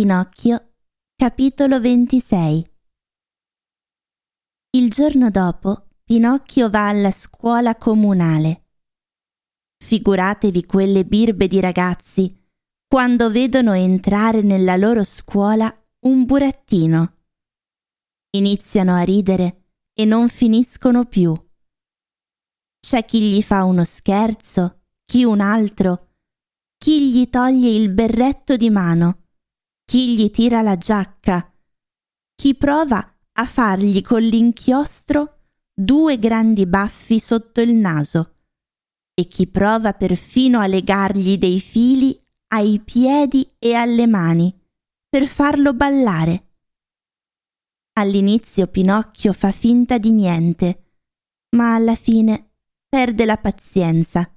Pinocchio, capitolo 26 Il giorno dopo Pinocchio va alla scuola comunale. Figuratevi quelle birbe di ragazzi quando vedono entrare nella loro scuola un burattino. Iniziano a ridere e non finiscono più. C'è chi gli fa uno scherzo, chi un altro, chi gli toglie il berretto di mano, chi gli tira la giacca, chi prova a fargli con l'inchiostro due grandi baffi sotto il naso? E chi prova perfino a legargli dei fili ai piedi e alle mani per farlo ballare. All'inizio Pinocchio fa finta di niente, ma alla fine perde la pazienza.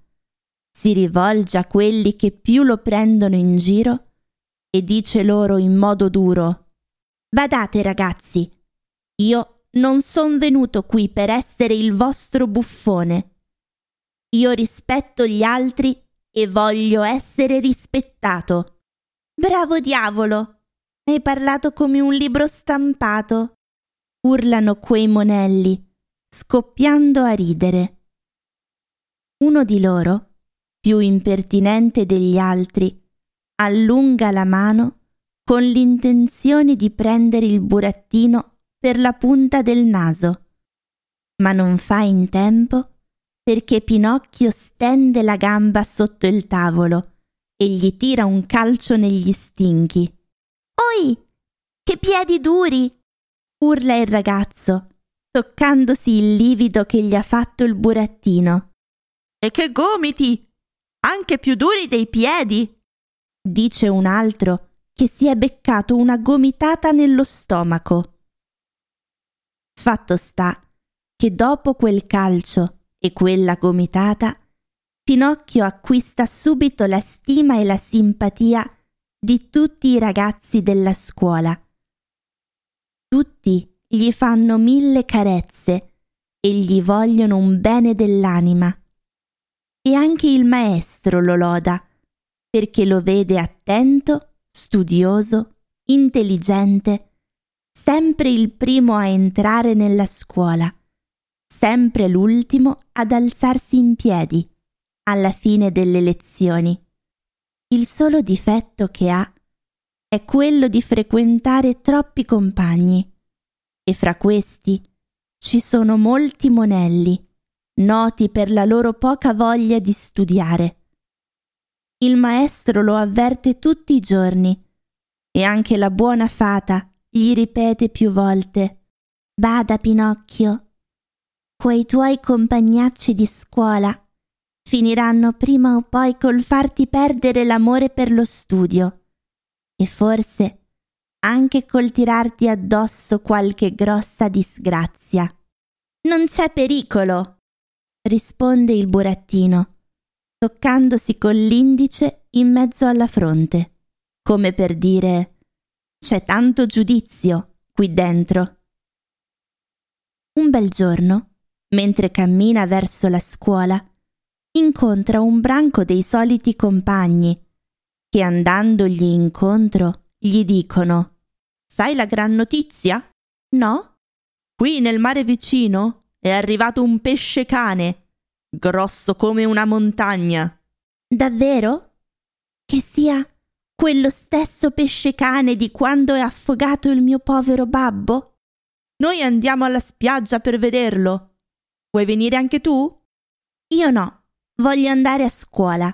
Si rivolge a quelli che più lo prendono in giro e dice loro in modo duro Badate ragazzi, io non son venuto qui per essere il vostro buffone. Io rispetto gli altri e voglio essere rispettato. Bravo diavolo! Hai parlato come un libro stampato. urlano quei monelli, scoppiando a ridere. Uno di loro, più impertinente degli altri, allunga la mano con l'intenzione di prendere il burattino per la punta del naso, ma non fa in tempo perché Pinocchio stende la gamba sotto il tavolo e gli tira un calcio negli stinchi. Oi, che piedi duri! urla il ragazzo, toccandosi il livido che gli ha fatto il burattino. E che gomiti! anche più duri dei piedi, dice un altro che si è beccato una gomitata nello stomaco. Fatto sta che dopo quel calcio e quella gomitata, Pinocchio acquista subito la stima e la simpatia di tutti i ragazzi della scuola. Tutti gli fanno mille carezze e gli vogliono un bene dell'anima e anche il maestro lo loda, perché lo vede attento, studioso, intelligente, sempre il primo a entrare nella scuola, sempre l'ultimo ad alzarsi in piedi alla fine delle lezioni. Il solo difetto che ha è quello di frequentare troppi compagni e fra questi ci sono molti monelli noti per la loro poca voglia di studiare. Il maestro lo avverte tutti i giorni. E anche la buona fata gli ripete più volte Bada, Pinocchio, quei tuoi compagnacci di scuola finiranno prima o poi col farti perdere l'amore per lo studio. E forse anche col tirarti addosso qualche grossa disgrazia. Non c'è pericolo, risponde il burattino, toccandosi con l'indice in mezzo alla fronte, come per dire c'è tanto giudizio qui dentro. Un bel giorno, mentre cammina verso la scuola, incontra un branco dei soliti compagni che andandogli incontro gli dicono Sai la gran notizia? No? Qui nel mare vicino è arrivato un pesce cane, grosso come una montagna. Davvero? Che sia quello stesso pesce cane di quando è affogato il mio povero babbo? Noi andiamo alla spiaggia per vederlo. Vuoi venire anche tu? Io no, voglio andare a scuola.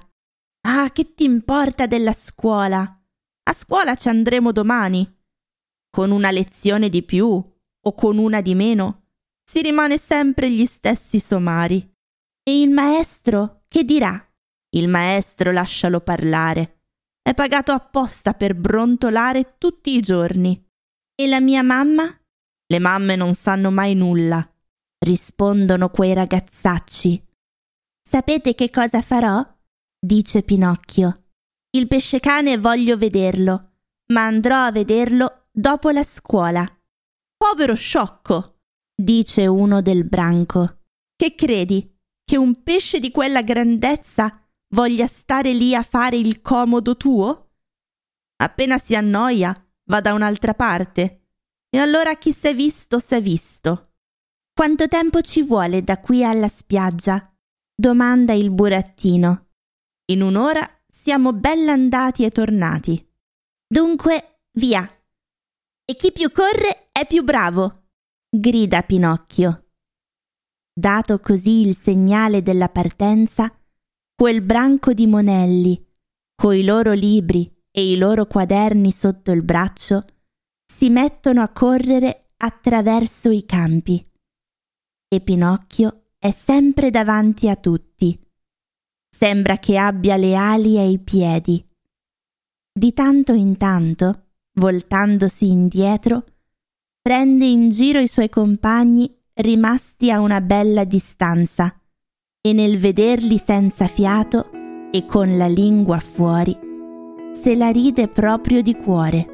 Ah, che ti importa della scuola? A scuola ci andremo domani. Con una lezione di più o con una di meno si rimane sempre gli stessi somari. E il maestro che dirà? Il maestro lascialo parlare. È pagato apposta per brontolare tutti i giorni. E la mia mamma? Le mamme non sanno mai nulla, rispondono quei ragazzacci. Sapete che cosa farò? dice Pinocchio. Il pescecane voglio vederlo, ma andrò a vederlo dopo la scuola. Povero sciocco! dice uno del branco. Che credi? Che un pesce di quella grandezza voglia stare lì a fare il comodo tuo? Appena si annoia, va da un'altra parte. E allora chi s'è visto, s'è visto. Quanto tempo ci vuole da qui alla spiaggia? domanda il burattino. In un'ora siamo bella andati e tornati. Dunque, via. E chi più corre è più bravo, grida Pinocchio. Dato così il segnale della partenza, quel branco di monelli, coi loro libri e i loro quaderni sotto il braccio, si mettono a correre attraverso i campi. E Pinocchio è sempre davanti a tutti. Sembra che abbia le ali ai piedi. Di tanto in tanto, voltandosi indietro, prende in giro i suoi compagni rimasti a una bella distanza e nel vederli senza fiato e con la lingua fuori, se la ride proprio di cuore.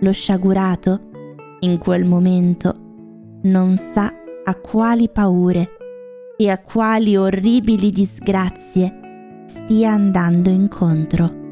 Lo sciagurato, in quel momento, non sa a quali paure e a quali orribili disgrazie stia andando incontro.